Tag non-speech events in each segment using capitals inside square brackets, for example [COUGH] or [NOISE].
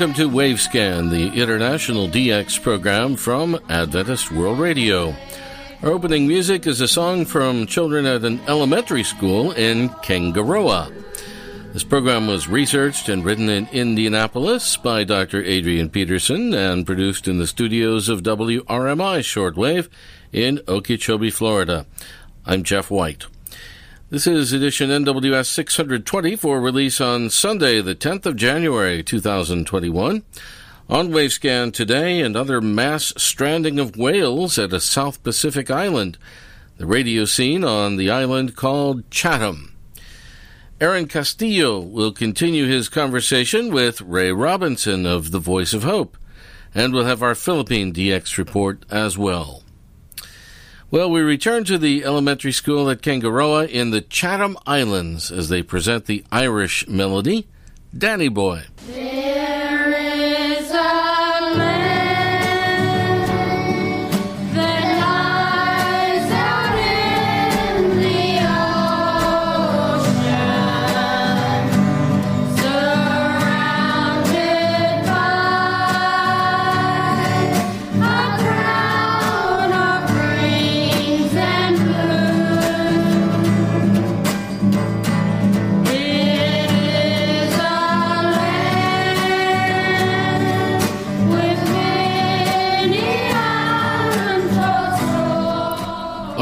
Welcome to Wavescan, the international DX program from Adventist World Radio. Our opening music is a song from children at an elementary school in Kaingaroa. This program was researched and written in Indianapolis by Dr. Adrian Peterson and produced in the studios of WRMI Shortwave in Okeechobee, Florida. I'm Jeff White. This is edition NWS 620 for release on Sunday, the 10th of January 2021. On Wavescan today, another mass stranding of whales at a South Pacific island. The radio scene on the island called Chatham. Aaron Castillo will continue his conversation with Ray Robinson of The Voice of Hope, and we'll have our Philippine DX report as well. Well, we return to the elementary school at Kaingaroa in the Chatham Islands as they present the Irish melody, Danny Boy.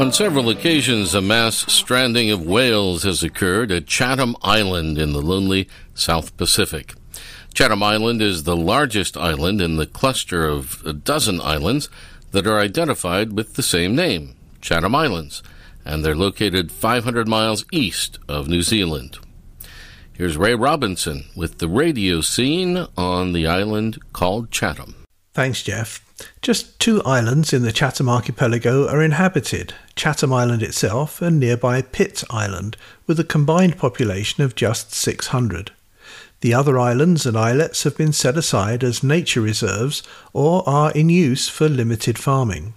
On several occasions, a mass stranding of whales has occurred at Chatham Island in the lonely South Pacific. Chatham Island is the largest island in the cluster of a dozen islands that are identified with the same name, Chatham Islands, and they're located 500 miles east of New Zealand. Here's Ray Robinson with the radio scene on the island called Chatham. Thanks, Jeff. Just two islands in the Chatham archipelago are inhabited Chatham Island itself and nearby Pitt Island, with a combined population of just 600. The other islands and islets have been set aside as nature reserves or are in use for limited farming.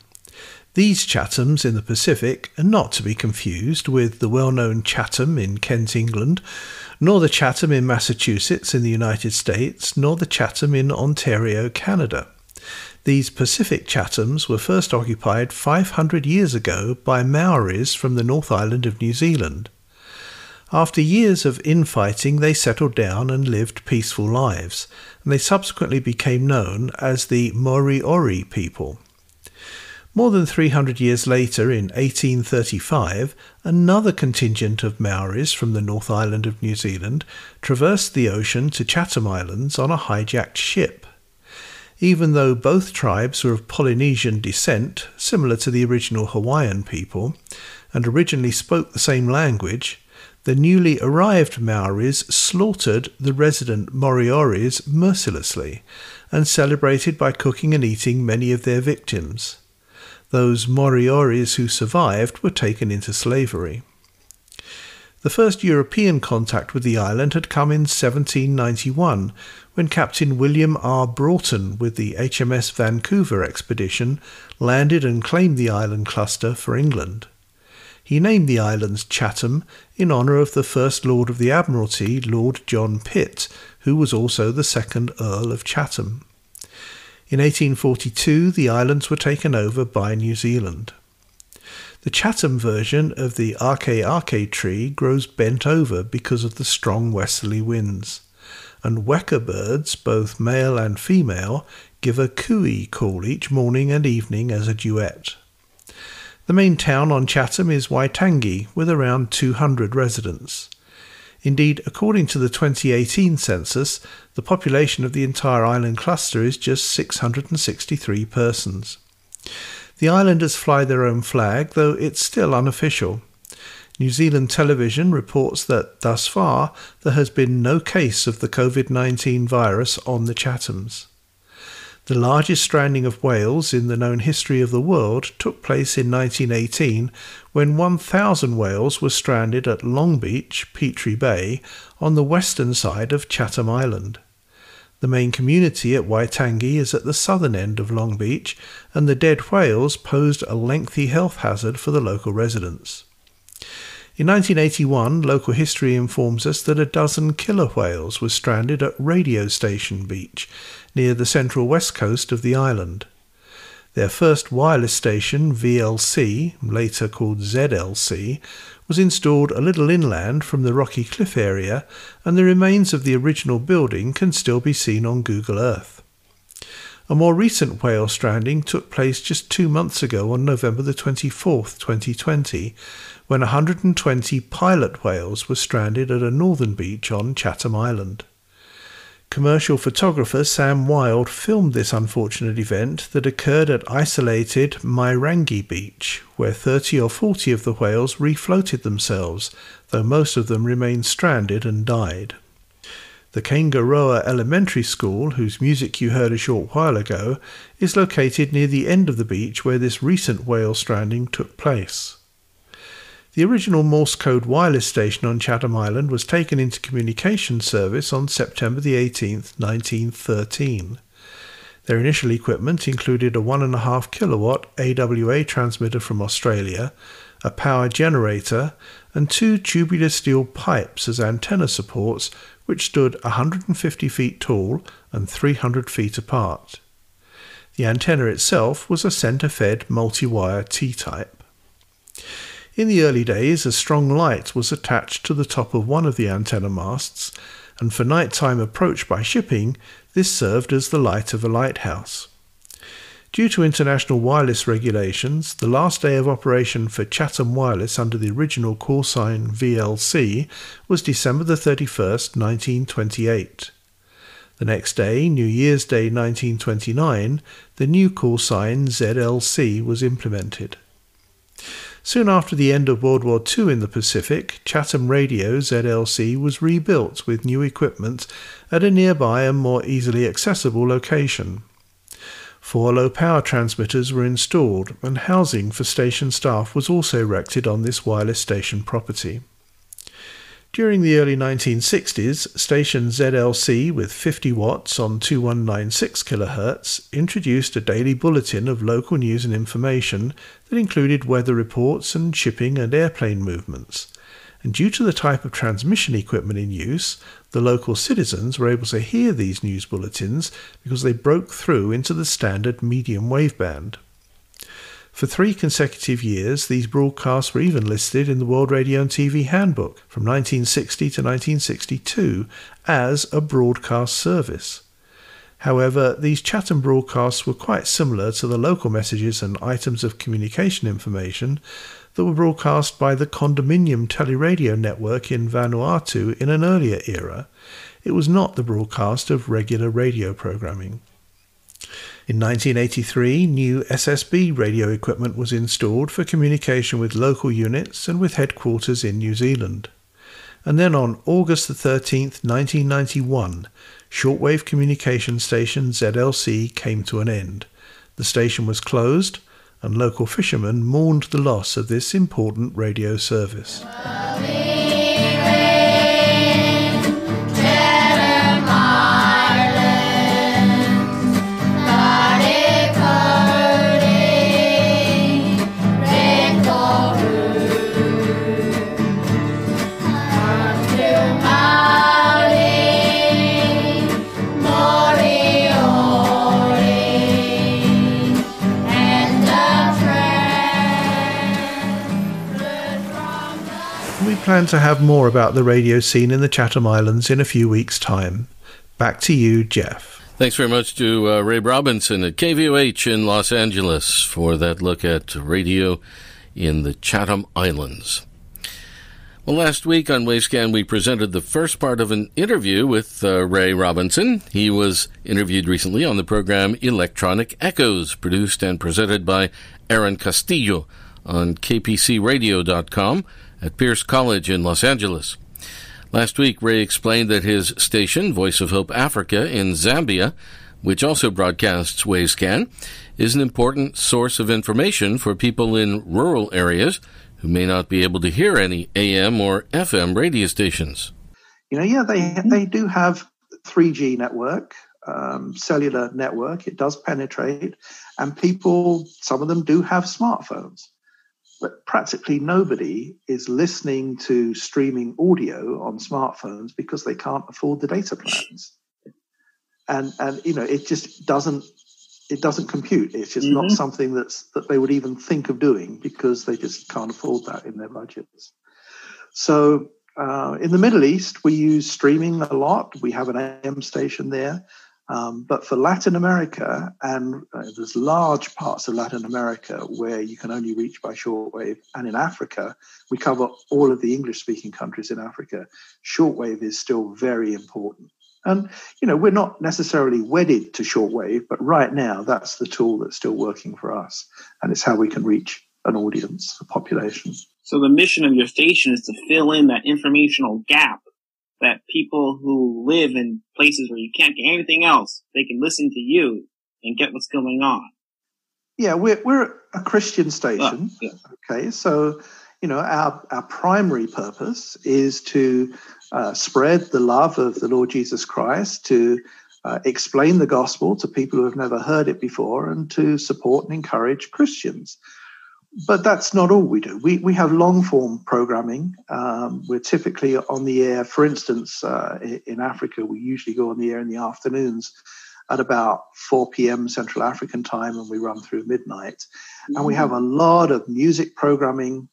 These Chathams in the Pacific are not to be confused with the well known Chatham in Kent, England, nor the Chatham in Massachusetts in the United States, nor the Chatham in Ontario, Canada. These Pacific Chathams were first occupied 500 years ago by Maoris from the North Island of New Zealand. After years of infighting, they settled down and lived peaceful lives, and they subsequently became known as the Moriori people. More than 300 years later, in 1835, another contingent of Maoris from the North Island of New Zealand traversed the ocean to Chatham Islands on a hijacked ship even though both tribes were of Polynesian descent, similar to the original Hawaiian people, and originally spoke the same language, the newly arrived Maoris slaughtered the resident Morioris mercilessly and celebrated by cooking and eating many of their victims. Those Morioris who survived were taken into slavery. The first European contact with the island had come in 1791 when Captain William R. Broughton with the HMS Vancouver expedition landed and claimed the island cluster for England. He named the islands Chatham in honour of the First Lord of the Admiralty, Lord John Pitt, who was also the second Earl of Chatham. In 1842, the islands were taken over by New Zealand. The Chatham version of the Ake Ake tree grows bent over because of the strong westerly winds, and weka birds, both male and female, give a cooey call each morning and evening as a duet. The main town on Chatham is Waitangi, with around 200 residents. Indeed, according to the 2018 census, the population of the entire island cluster is just 663 persons. The islanders fly their own flag, though it's still unofficial. New Zealand television reports that thus far there has been no case of the COVID 19 virus on the Chathams. The largest stranding of whales in the known history of the world took place in 1918 when 1,000 whales were stranded at Long Beach, Petrie Bay, on the western side of Chatham Island. The main community at Waitangi is at the southern end of Long Beach, and the dead whales posed a lengthy health hazard for the local residents. In 1981, local history informs us that a dozen killer whales were stranded at Radio Station Beach near the central west coast of the island. Their first wireless station, VLC, later called ZLC, was installed a little inland from the Rocky Cliff area, and the remains of the original building can still be seen on Google Earth. A more recent whale stranding took place just two months ago on November the 24th, 2020, when 120 pilot whales were stranded at a northern beach on Chatham Island. Commercial photographer Sam Wild filmed this unfortunate event that occurred at isolated Mairangi Beach, where 30 or 40 of the whales refloated themselves, though most of them remained stranded and died. The Kaingaroa Elementary School, whose music you heard a short while ago, is located near the end of the beach where this recent whale stranding took place. The original Morse code wireless station on Chatham Island was taken into communication service on September the 18th, 1913. Their initial equipment included a 1.5 kilowatt AWA transmitter from Australia, a power generator, and two tubular steel pipes as antenna supports, which stood 150 feet tall and 300 feet apart. The antenna itself was a centre fed multi wire T type. In the early days, a strong light was attached to the top of one of the antenna masts, and for nighttime approach by shipping, this served as the light of a lighthouse. Due to international wireless regulations, the last day of operation for Chatham Wireless under the original call sign VLC was December the 31st, 1928. The next day, New Year's Day 1929, the new call sign ZLC was implemented. Soon after the end of World War II in the Pacific, Chatham Radio ZLC was rebuilt with new equipment at a nearby and more easily accessible location. Four low power transmitters were installed, and housing for station staff was also erected on this wireless station property. During the early 1960s, station ZLC with 50 watts on 2196 kHz introduced a daily bulletin of local news and information that included weather reports and shipping and airplane movements. And due to the type of transmission equipment in use, the local citizens were able to hear these news bulletins because they broke through into the standard medium wave band. For three consecutive years, these broadcasts were even listed in the World Radio and TV Handbook from 1960 to 1962 as a broadcast service. However, these Chatham broadcasts were quite similar to the local messages and items of communication information that were broadcast by the Condominium Teleradio network in Vanuatu in an earlier era. It was not the broadcast of regular radio programming. In 1983, new SSB radio equipment was installed for communication with local units and with headquarters in New Zealand. And then on August 13, 1991, shortwave communication station ZLC came to an end. The station was closed, and local fishermen mourned the loss of this important radio service. Plan to have more about the radio scene in the Chatham Islands in a few weeks' time. Back to you, Jeff. Thanks very much to uh, Ray Robinson at KVOH in Los Angeles for that look at radio in the Chatham Islands. Well, last week on Wavescan, we presented the first part of an interview with uh, Ray Robinson. He was interviewed recently on the program Electronic Echoes, produced and presented by Aaron Castillo on kpcradio.com at Pierce College in Los Angeles. Last week, Ray explained that his station, Voice of Hope Africa in Zambia, which also broadcasts Wavescan, is an important source of information for people in rural areas who may not be able to hear any AM or FM radio stations. You know, yeah, they they do have 3G network, um, cellular network. It does penetrate, and people, some of them do have smartphones. But practically nobody is listening to streaming audio on smartphones because they can't afford the data plans. And and you know it just doesn't it doesn't compute. It's just mm-hmm. not something that's that they would even think of doing because they just can't afford that in their budgets. So uh, in the Middle East, we use streaming a lot. We have an AM station there. Um, but for Latin America, and uh, there's large parts of Latin America where you can only reach by shortwave, and in Africa, we cover all of the English speaking countries in Africa. Shortwave is still very important. And, you know, we're not necessarily wedded to shortwave, but right now that's the tool that's still working for us. And it's how we can reach an audience, a population. So the mission of your station is to fill in that informational gap that people who live in places where you can't get anything else, they can listen to you and get what's going on. Yeah, we're we're a Christian station. Oh, yeah. Okay, so you know our our primary purpose is to uh, spread the love of the Lord Jesus Christ, to uh, explain the gospel to people who have never heard it before, and to support and encourage Christians but that's not all we do. We, we have long form programming. Um, we're typically on the air, for instance, uh, in Africa, we usually go on the air in the afternoons at about 4 p.m. Central African time and we run through midnight. Mm-hmm. And we have a lot of music programming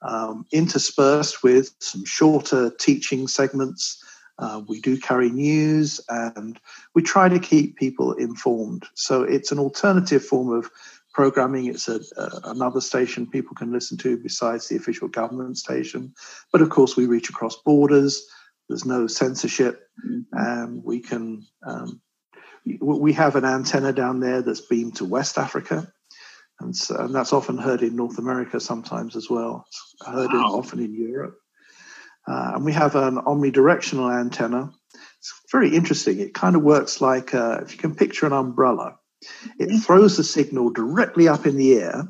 um, interspersed with some shorter teaching segments. Uh, we do carry news and we try to keep people informed. So it's an alternative form of programming. It's a, another station people can listen to besides the official government station. But of course, we reach across borders. There's no censorship, mm-hmm. and we can. Um, we have an antenna down there that's beamed to West Africa, and, so, and that's often heard in North America sometimes as well. It's heard wow. in, often in Europe. Uh, and we have an omnidirectional antenna. It's very interesting. It kind of works like uh, if you can picture an umbrella it throws the signal directly up in the air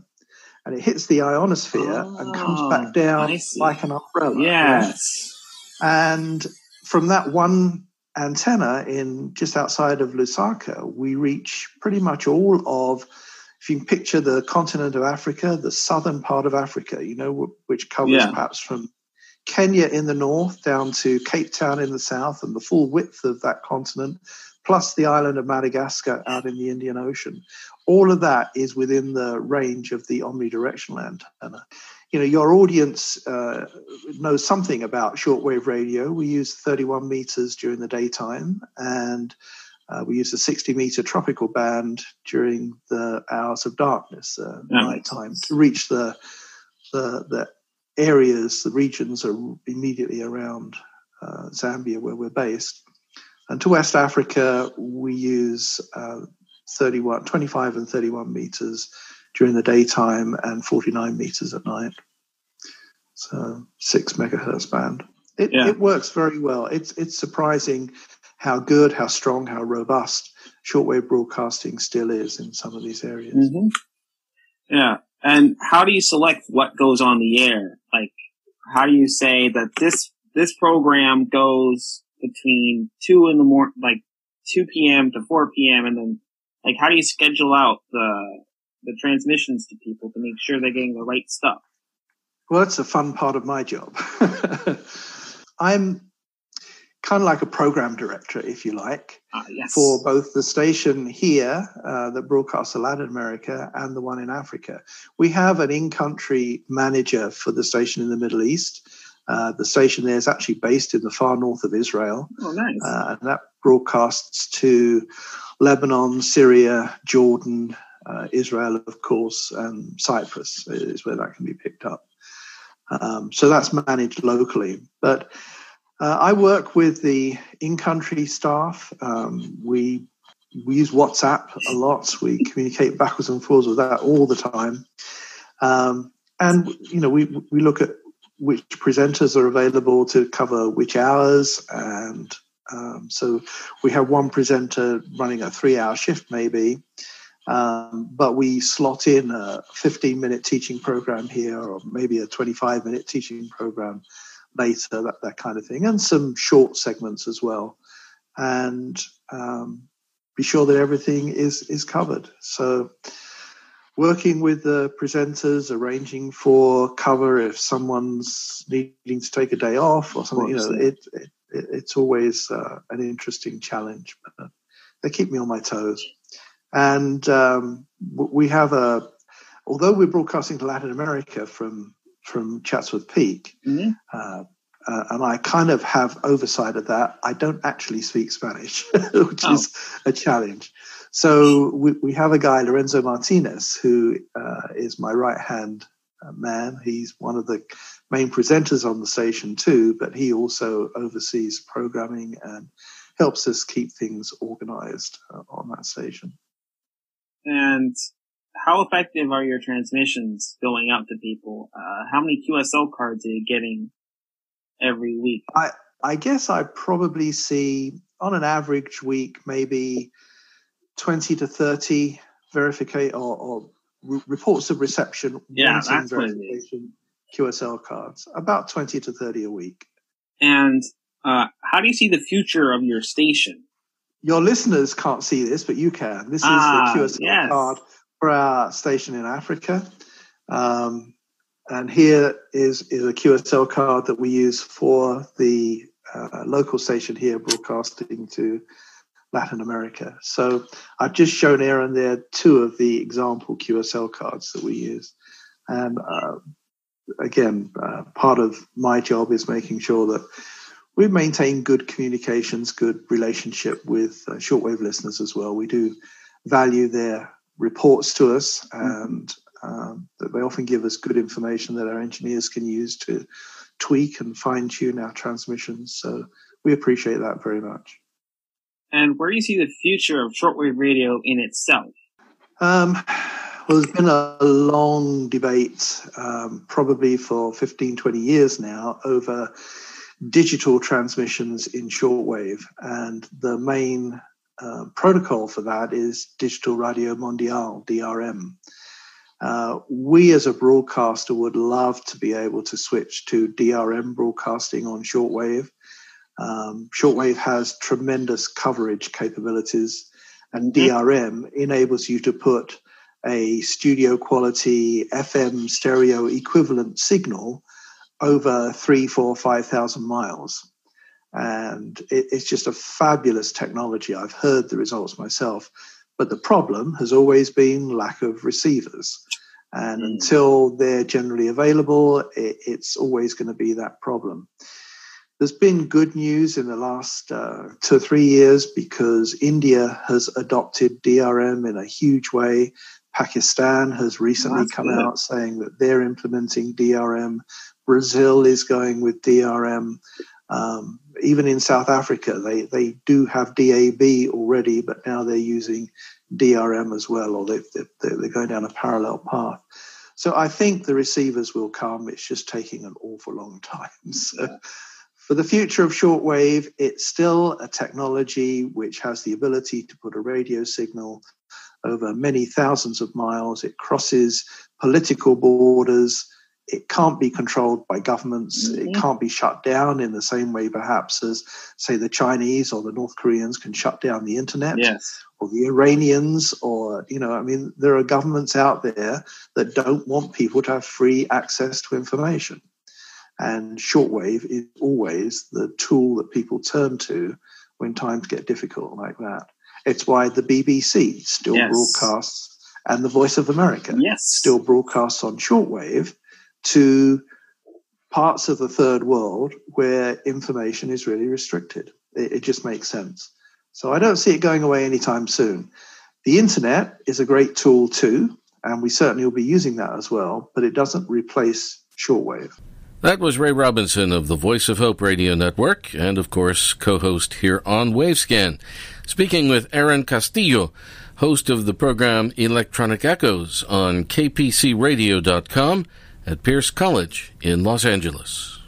and it hits the ionosphere oh, and comes oh, back oh, down like an umbrella. Yes. And from that one antenna in just outside of Lusaka, we reach pretty much all of, if you can picture the continent of Africa, the southern part of Africa, you know, which covers yeah. perhaps from Kenya in the north down to Cape Town in the south and the full width of that continent plus the island of Madagascar out in the Indian Ocean. All of that is within the range of the omnidirectional antenna. You know, your audience uh, knows something about shortwave radio. We use 31 meters during the daytime, and uh, we use a 60 meter tropical band during the hours of darkness, uh, yeah. nighttime, to reach the, the the areas, the regions are immediately around uh, Zambia where we're based. And to West Africa, we use uh, 31, 25 and 31 meters during the daytime and 49 meters at night. So six megahertz band. It, yeah. it works very well. It's it's surprising how good, how strong, how robust shortwave broadcasting still is in some of these areas. Mm-hmm. Yeah, and how do you select what goes on the air? Like, how do you say that this this program goes between two in the morning, like 2 p.m. to 4 p.m. and then like how do you schedule out the the transmissions to people to make sure they're getting the right stuff? Well, that's a fun part of my job. [LAUGHS] I'm kind of like a program director, if you like, uh, yes. for both the station here uh, that broadcasts to Latin America and the one in Africa. We have an in country manager for the station in the Middle East. Uh, the station there is actually based in the far north of Israel. Oh, nice. Uh, and that broadcasts to Lebanon, Syria, Jordan, uh, Israel, of course, and Cyprus is where that can be picked up. Um, so that's managed locally. But uh, I work with the in country staff. Um, we we use WhatsApp a lot. We communicate backwards and forwards with that all the time. Um, and you know, we we look at which presenters are available to cover which hours. And um, so we have one presenter running a three hour shift, maybe. Um, but we slot in a 15 minute teaching program here, or maybe a 25 minute teaching program later, that, that kind of thing, and some short segments as well. And um, be sure that everything is, is covered. So working with the presenters, arranging for cover if someone's needing to take a day off or something. You know, it, it, it's always uh, an interesting challenge. But they keep me on my toes. And um, we have a, although we're broadcasting to Latin America from from Chatsworth Peak, mm-hmm. uh, uh, and I kind of have oversight of that. I don't actually speak Spanish, [LAUGHS] which oh. is a challenge. So we, we have a guy, Lorenzo Martinez, who uh, is my right hand uh, man. He's one of the main presenters on the station too, but he also oversees programming and helps us keep things organized uh, on that station. And how effective are your transmissions going out to people? Uh, how many QSL cards are you getting every week? I, I guess I probably see on an average week, maybe 20 to 30 verification or, or re- reports of reception. Yeah, that's verification QSL cards, about 20 to 30 a week. And uh, how do you see the future of your station? Your listeners can't see this, but you can. This is ah, the QSL yes. card for our station in Africa. Um, and here is, is a QSL card that we use for the uh, local station here broadcasting to Latin America. So I've just shown Aaron there two of the example QSL cards that we use. And uh, again, uh, part of my job is making sure that we maintain good communications, good relationship with uh, shortwave listeners as well. We do value their reports to us and um, that they often give us good information that our engineers can use to tweak and fine tune our transmissions. So we appreciate that very much. And where do you see the future of shortwave radio in itself? Um, well, there's been a long debate, um, probably for 15, 20 years now, over digital transmissions in shortwave. And the main uh, protocol for that is Digital Radio Mondiale, DRM. Uh, we as a broadcaster would love to be able to switch to DRM broadcasting on shortwave. Um, shortwave has tremendous coverage capabilities, and DRM enables you to put a studio quality FM stereo equivalent signal over three, four, five thousand miles. And it, it's just a fabulous technology. I've heard the results myself. But the problem has always been lack of receivers. And mm. until they're generally available, it, it's always going to be that problem. There's been good news in the last uh, two or three years because India has adopted DRM in a huge way. Pakistan has recently come good. out saying that they're implementing DRM. Brazil is going with DRM. Um, even in South Africa, they, they do have DAB already, but now they're using DRM as well, or they, they, they're going down a parallel path. So I think the receivers will come. It's just taking an awful long time. [LAUGHS] So for the future of shortwave, it's still a technology which has the ability to put a radio signal over many thousands of miles. It crosses political borders. It can't be controlled by governments. Mm-hmm. It can't be shut down in the same way, perhaps, as, say, the Chinese or the North Koreans can shut down the internet. Yes. Or the Iranians, or, you know, I mean, there are governments out there that don't want people to have free access to information. And shortwave is always the tool that people turn to when times get difficult like that. It's why the BBC still yes. broadcasts and the Voice of America yes. still broadcasts on shortwave to parts of the third world where information is really restricted. It, it, just makes sense. So I don't see it going away anytime soon. The internet is a great tool too, and we certainly will be using that as well, but it doesn't replace shortwave. That was Ray Robinson of the Voice of Hope Radio Network and, of course, co host here on Wavescan, speaking with Aaron Castillo, host of the program Electronic Echoes on kpcradio.com at Pierce College in Los Angeles.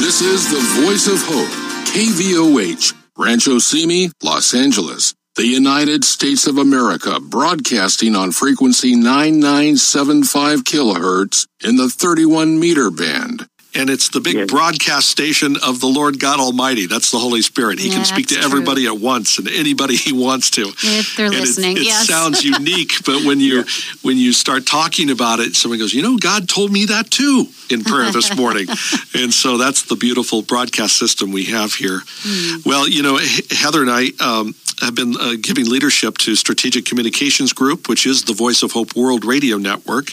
This is the Voice of Hope, KVOH Rancho Simi, Los Angeles, the United States of America, broadcasting on frequency 9975 kilohertz in the 31 meter band and it's the big yeah. broadcast station of the Lord God Almighty. That's the Holy Spirit. He yeah, can speak to everybody true. at once and anybody [LAUGHS] he wants to. If they're and listening, it, it yes. sounds [LAUGHS] unique, but when you when you start talking about it, someone goes, "You know, God told me that too in prayer this [LAUGHS] morning," and so that's the beautiful broadcast system we have here. Mm. Well, you know, Heather and I. Um, have been uh, giving leadership to Strategic Communications Group, which is the Voice of Hope World Radio Network.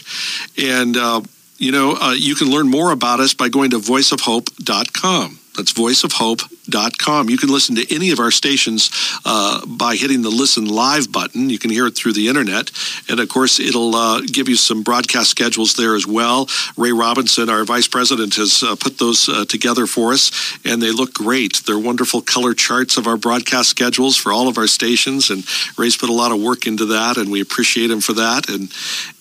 And uh, you know, uh, you can learn more about us by going to voiceofhope.com. That's voiceofhope.com. You can listen to any of our stations uh, by hitting the listen live button. You can hear it through the internet. And of course, it'll uh, give you some broadcast schedules there as well. Ray Robinson, our vice president, has uh, put those uh, together for us, and they look great. They're wonderful color charts of our broadcast schedules for all of our stations. And Ray's put a lot of work into that, and we appreciate him for that. And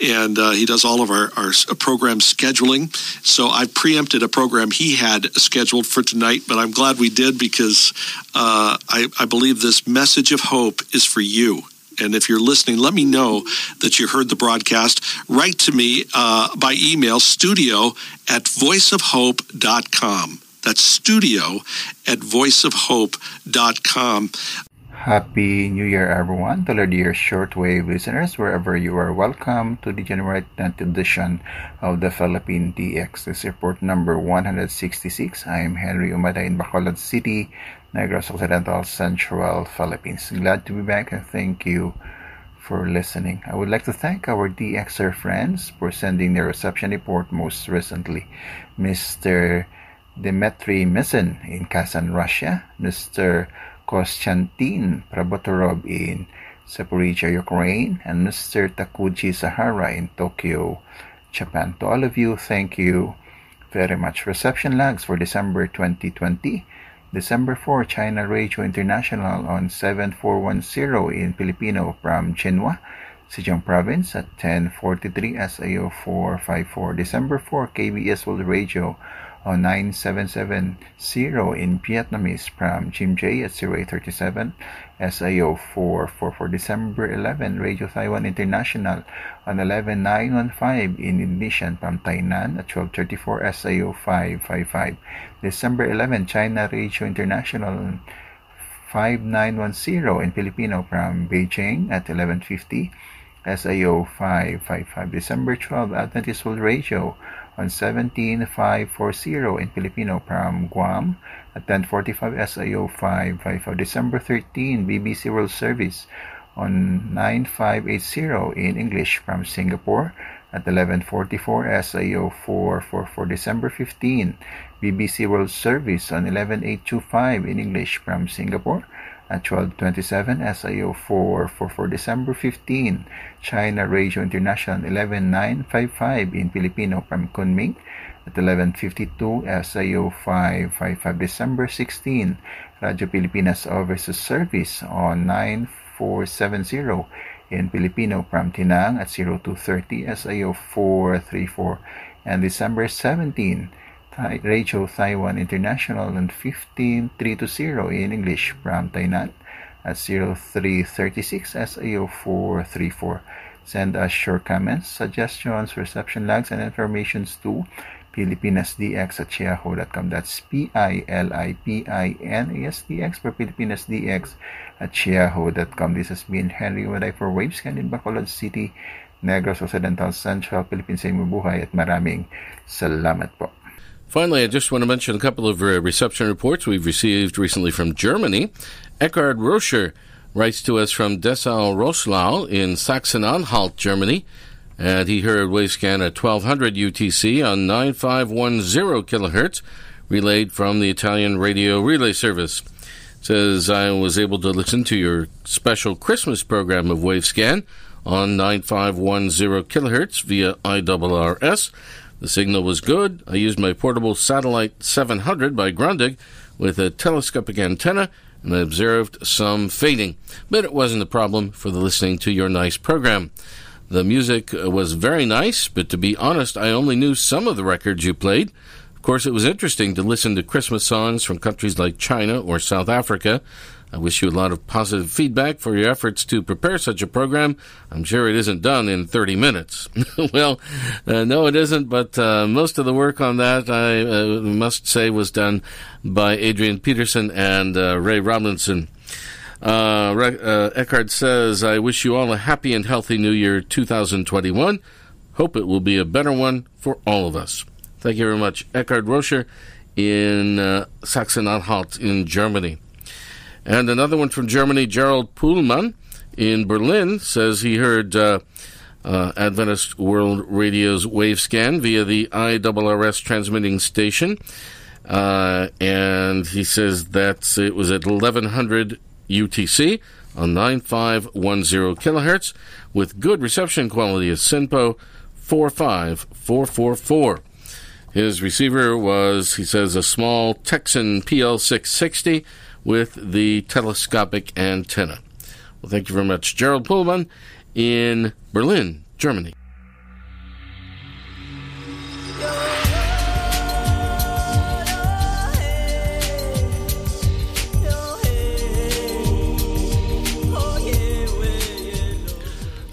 and uh, he does all of our, our program scheduling. So I preempted a program he had scheduled for tonight, but I'm glad we did because uh, I, I believe this message of hope is for you. And if you're listening, let me know that you heard the broadcast. Write to me uh, by email, studio at voiceofhope.com. That's studio at voiceofhope.com. Happy New Year, everyone. To our dear shortwave listeners, wherever you are, welcome to the January 10th edition of the Philippine DX. This report number 166. I am Henry Umada in Bacolod City, Negros Occidental, Central, Philippines. Glad to be back and thank you for listening. I would like to thank our DXer friends for sending their reception report most recently. Mr. Dmitry Misin in Kazan, Russia, Mr. Konstantin Prabotorov in Zaporizhia, Ukraine, and Mr. Takuji Sahara in Tokyo, Japan. To all of you, thank you very much. Reception lags for December 2020. December 4, China Radio International on 7410 in Filipino from Chinua, Zhejiang Province at 1043 SAO 454. December 4, KBS World Radio on 9770 in Vietnamese from Kimjae at 0837 SIO 444 December 11 Radio Taiwan International on 11915 in Indonesian from Tainan at 1234 SIO 555 December 11 China Radio International 5910 in Filipino from Beijing at 1150 SIO 555 December 12 Adventist World Radio on 17540 in Filipino from Guam at 1045 SIO 555 December 13 BBC World Service on 9580 in English from Singapore at 1144 SIO 444 December 15 BBC World Service on 11825 in English from Singapore at 1227 SIO 444 December 15 China Radio International 11955 in Filipino from Kunming. At 1152 SIO 555 December 16 Radio Pilipinas Overseas Service on 9470 in Filipino from Tinang at 0230 SIO 434 and December 17 Radio Taiwan International on 15320 in English from Tainan at 0336 SAO 434. Send us your comments, suggestions, reception lags, and informations to PilipinasDX at yahoo.com. That's P-I-L-I-P-I-N-A-S-D-X for PilipinasDX at yahoo.com. This has been Henry Waday for Wavescan in Bacolod City, Negros Occidental Central, Philippines sa at maraming salamat po. Finally, I just want to mention a couple of uh, reception reports we've received recently from Germany. Eckhard Rocher writes to us from Dessau-Roßlau in Saxon-Anhalt, Germany, and he heard Wavescan at 1200 UTC on 9510 kilohertz, relayed from the Italian radio relay service. Says I was able to listen to your special Christmas program of Wavescan on 9510 kilohertz via IRRS the signal was good. I used my portable satellite 700 by Grundig with a telescopic antenna and I observed some fading, but it wasn't a problem for the listening to your nice program. The music was very nice, but to be honest, I only knew some of the records you played. Of course, it was interesting to listen to Christmas songs from countries like China or South Africa. I wish you a lot of positive feedback for your efforts to prepare such a program. I'm sure it isn't done in 30 minutes. [LAUGHS] well, uh, no, it isn't, but uh, most of the work on that, I uh, must say, was done by Adrian Peterson and uh, Ray Robinson. Uh, uh, Eckhard says, I wish you all a happy and healthy New Year 2021. Hope it will be a better one for all of us. Thank you very much, Eckhard Rocher in uh, Sachsen-Anhalt in Germany. And another one from Germany, Gerald Puhlmann in Berlin, says he heard uh, uh, Adventist World Radio's Wavescan via the IRRS transmitting station. Uh, and he says that it was at 1100 UTC on 9510 kilohertz with good reception quality of SINPO 45444. His receiver was, he says, a small Tecsun PL660 with the telescopic antenna. Well, thank you very much, Gerald Puhlmann in Berlin, Germany.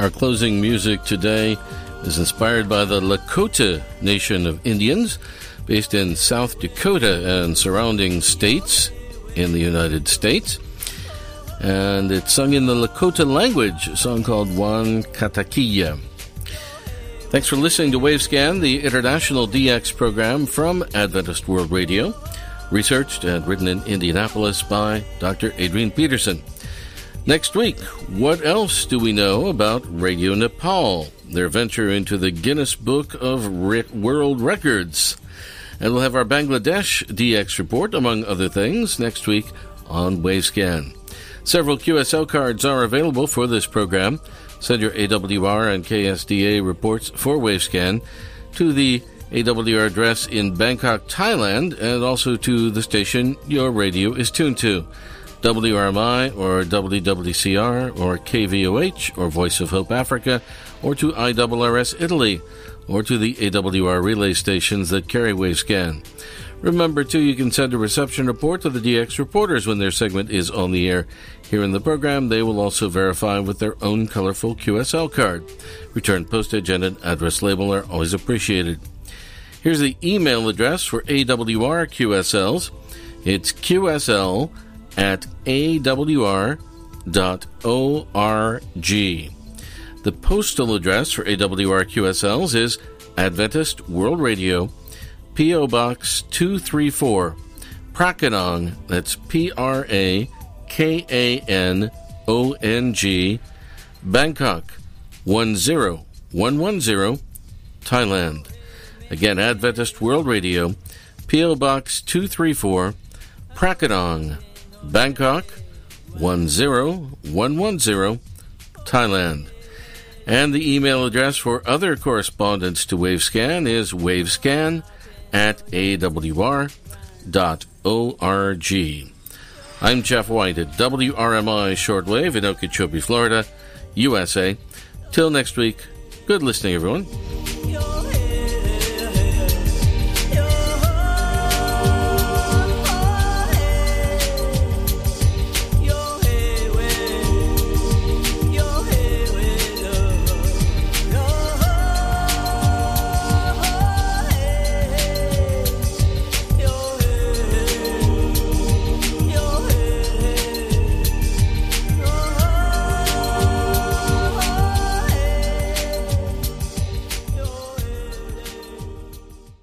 Our closing music today is inspired by the Lakota Nation of Indians, based in South Dakota and surrounding states in the United States. And it's sung in the Lakota language, a song called Juan Katakia. Thanks for listening to Wavescan, the international DX program from Adventist World Radio, researched and written in Indianapolis by Dr. Adrian Peterson. Next week, what else do we know about Radio Nepal, their venture into the Guinness Book of World Records? And we'll have our Bangladesh DX report, among other things, next week on Wavescan. Several QSL cards are available for this program. Send your AWR and KSDA reports for Wavescan to the AWR address in Bangkok, Thailand, and also to the station your radio is tuned to. WRMI or WWCR or KVOH or Voice of Hope Africa or to IRRS Italy or to the AWR relay stations that carry Wavescan. Remember, too, you can send a reception report to the DX reporters when their segment is on the air. Here in the program, they will also verify with their own colorful QSL card. Return postage and an address label are always appreciated. Here's the email address for AWR QSLs. It's QSL at awr.org. The postal address for AWR QSLs is Adventist World Radio, P.O. Box 234, Prakanong, that's P R A K A N O N G, Bangkok 10110, Thailand. Again, Adventist World Radio, P.O. Box 234, Prakanong, Bangkok 10110, Thailand. And the email address for other correspondence to Wavescan is wavescan at awr.org. I'm Jeff White at WRMI Shortwave in Okeechobee, Florida, USA. Till next week, good listening, everyone.